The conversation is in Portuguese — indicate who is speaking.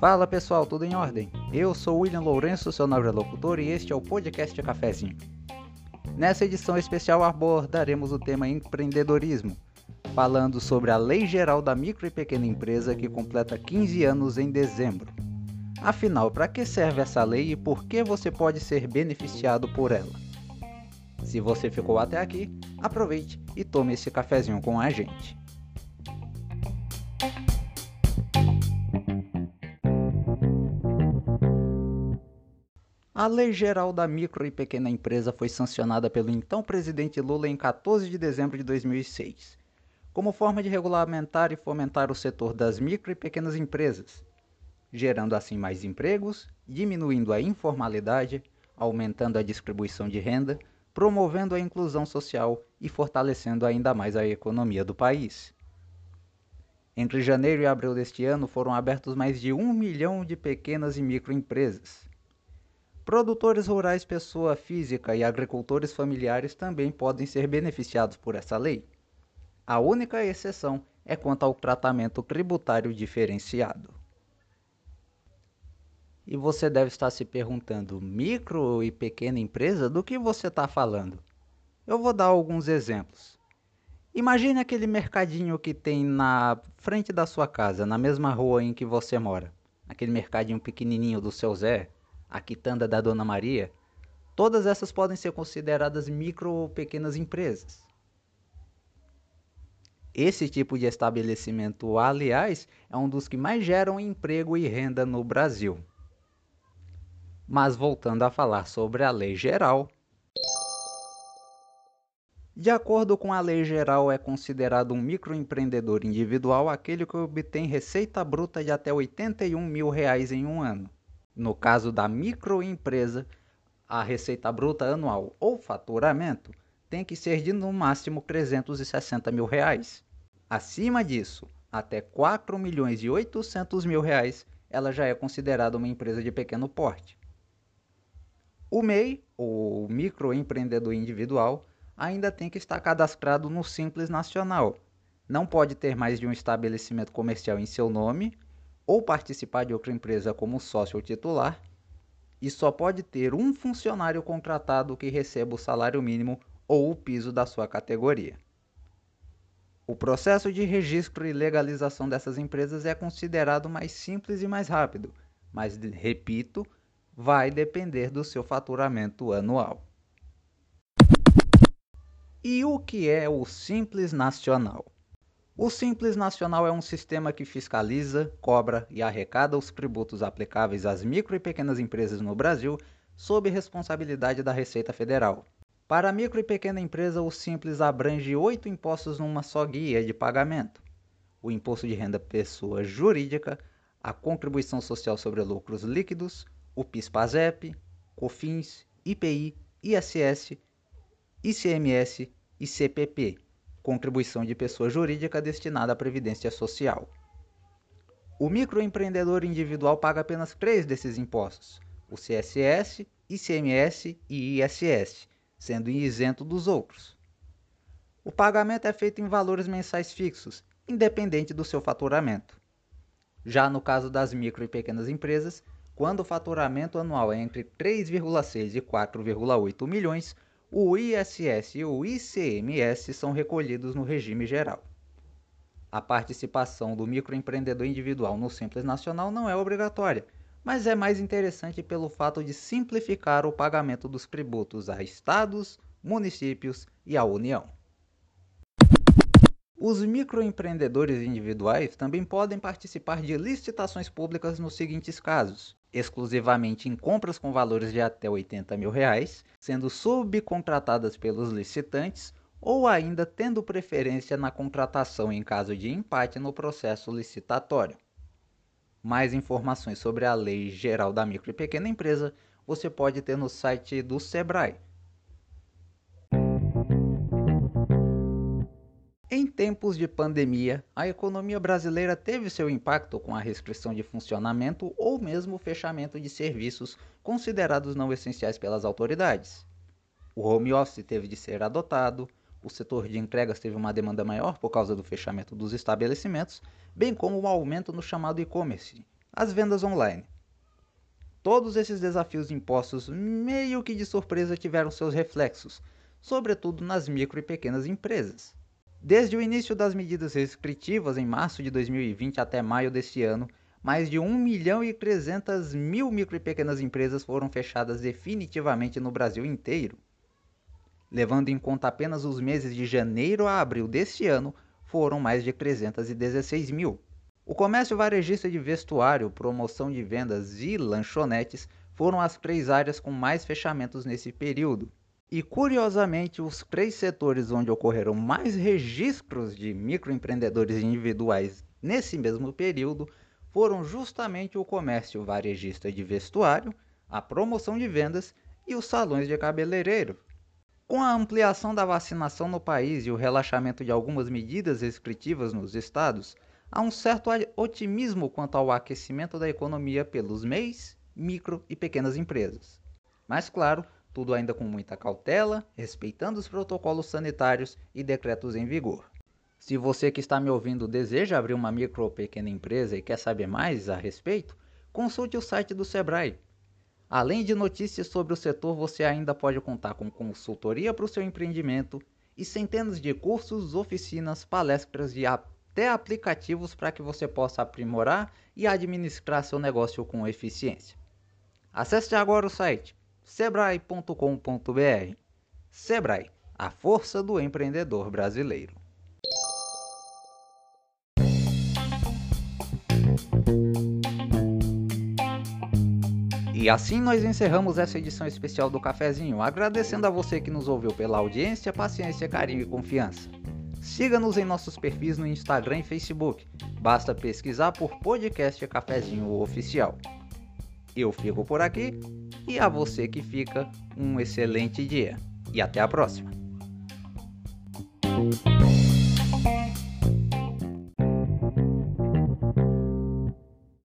Speaker 1: Fala pessoal, tudo em ordem? Eu sou William Lourenço, seu nobre locutor, e este é o podcast Cafézinho. Nessa edição especial abordaremos o tema empreendedorismo, falando sobre a Lei Geral da Micro e Pequena Empresa que completa 15 anos em dezembro. Afinal, para que serve essa lei e por que você pode ser beneficiado por ela? Se você ficou até aqui, aproveite e tome esse cafezinho com a gente. A Lei Geral da Micro e Pequena Empresa foi sancionada pelo então presidente Lula em 14 de dezembro de 2006, como forma de regulamentar e fomentar o setor das micro e pequenas empresas, gerando assim mais empregos, diminuindo a informalidade, aumentando a distribuição de renda, promovendo a inclusão social e fortalecendo ainda mais a economia do país. Entre janeiro e abril deste ano foram abertos mais de um milhão de pequenas e microempresas Produtores rurais, pessoa física e agricultores familiares também podem ser beneficiados por essa lei. A única exceção é quanto ao tratamento tributário diferenciado. E você deve estar se perguntando, micro e pequena empresa, do que você está falando? Eu vou dar alguns exemplos. Imagine aquele mercadinho que tem na frente da sua casa, na mesma rua em que você mora. Aquele mercadinho pequenininho do seu Zé, a quitanda da Dona Maria, todas essas podem ser consideradas micro ou pequenas empresas. Esse tipo de estabelecimento, aliás, é um dos que mais geram emprego e renda no Brasil. Mas voltando a falar sobre a lei geral. De acordo com a lei geral, é considerado um microempreendedor individual aquele que obtém receita bruta de até 81 mil reais em um ano. No caso da microempresa, a receita bruta anual ou faturamento tem que ser de no máximo 360 mil reais. Acima disso, até 4 milhões e 800 mil reais, ela já é considerada uma empresa de pequeno porte. O MEI, ou microempreendedor individual, ainda tem que estar cadastrado no Simples Nacional. Não pode ter mais de um estabelecimento comercial em seu nome ou participar de outra empresa como sócio ou titular, e só pode ter um funcionário contratado que receba o salário mínimo ou o piso da sua categoria. O processo de registro e legalização dessas empresas é considerado mais simples e mais rápido, mas, repito, vai depender do seu faturamento anual. E o que é o Simples Nacional? O Simples Nacional é um sistema que fiscaliza, cobra e arrecada os tributos aplicáveis às micro e pequenas empresas no Brasil sob responsabilidade da Receita Federal. Para a micro e pequena empresa, o Simples abrange oito impostos numa só guia de pagamento: o Imposto de Renda Pessoa Jurídica, a Contribuição Social sobre Lucros Líquidos, o PIS-PASEP, COFINS, IPI, ISS, ICMS e CPP contribuição de pessoa jurídica destinada à previdência social. O microempreendedor individual paga apenas três desses impostos: o CSS, ICMS e ISS, sendo isento dos outros. O pagamento é feito em valores mensais fixos, independente do seu faturamento. Já no caso das micro e pequenas empresas, quando o faturamento anual é entre 3,6 e 4,8 milhões, o ISS e o ICMS são recolhidos no regime geral. A participação do microempreendedor individual no Simples Nacional não é obrigatória, mas é mais interessante pelo fato de simplificar o pagamento dos tributos a estados, municípios e à União. Os microempreendedores individuais também podem participar de licitações públicas nos seguintes casos: exclusivamente em compras com valores de até 80 mil reais, sendo subcontratadas pelos licitantes ou ainda tendo preferência na contratação em caso de empate no processo licitatório. Mais informações sobre a Lei Geral da Micro e Pequena Empresa você pode ter no site do Sebrae tempos de pandemia, a economia brasileira teve seu impacto com a restrição de funcionamento ou mesmo o fechamento de serviços considerados não essenciais pelas autoridades. O home office teve de ser adotado, o setor de entregas teve uma demanda maior por causa do fechamento dos estabelecimentos, bem como o um aumento no chamado e-commerce, as vendas online. Todos esses desafios impostos, meio que de surpresa, tiveram seus reflexos, sobretudo nas micro e pequenas empresas. Desde o início das medidas restritivas em março de 2020 até maio deste ano, mais de 1 milhão e 300 mil micro e pequenas empresas foram fechadas definitivamente no Brasil inteiro. Levando em conta apenas os meses de janeiro a abril deste ano, foram mais de 316 mil. O comércio varejista de vestuário, promoção de vendas e lanchonetes foram as três áreas com mais fechamentos nesse período. E curiosamente, os três setores onde ocorreram mais registros de microempreendedores individuais nesse mesmo período foram justamente o comércio varejista de vestuário, a promoção de vendas e os salões de cabeleireiro. Com a ampliação da vacinação no país e o relaxamento de algumas medidas restritivas nos estados, há um certo otimismo quanto ao aquecimento da economia pelos MEIs, micro e pequenas empresas. Mas, claro, tudo ainda com muita cautela, respeitando os protocolos sanitários e decretos em vigor. Se você que está me ouvindo deseja abrir uma micro ou pequena empresa e quer saber mais a respeito, consulte o site do Sebrae. Além de notícias sobre o setor, você ainda pode contar com consultoria para o seu empreendimento e centenas de cursos, oficinas, palestras e até aplicativos para que você possa aprimorar e administrar seu negócio com eficiência. Acesse agora o site sebrae.com.br. Sebrae, a força do empreendedor brasileiro. E assim nós encerramos essa edição especial do Cafezinho, agradecendo a você que nos ouviu pela audiência, paciência, carinho e confiança. Siga-nos em nossos perfis no Instagram e Facebook. Basta pesquisar por podcast Cafezinho Oficial. Eu fico por aqui e a você que fica, um excelente dia. E até a próxima.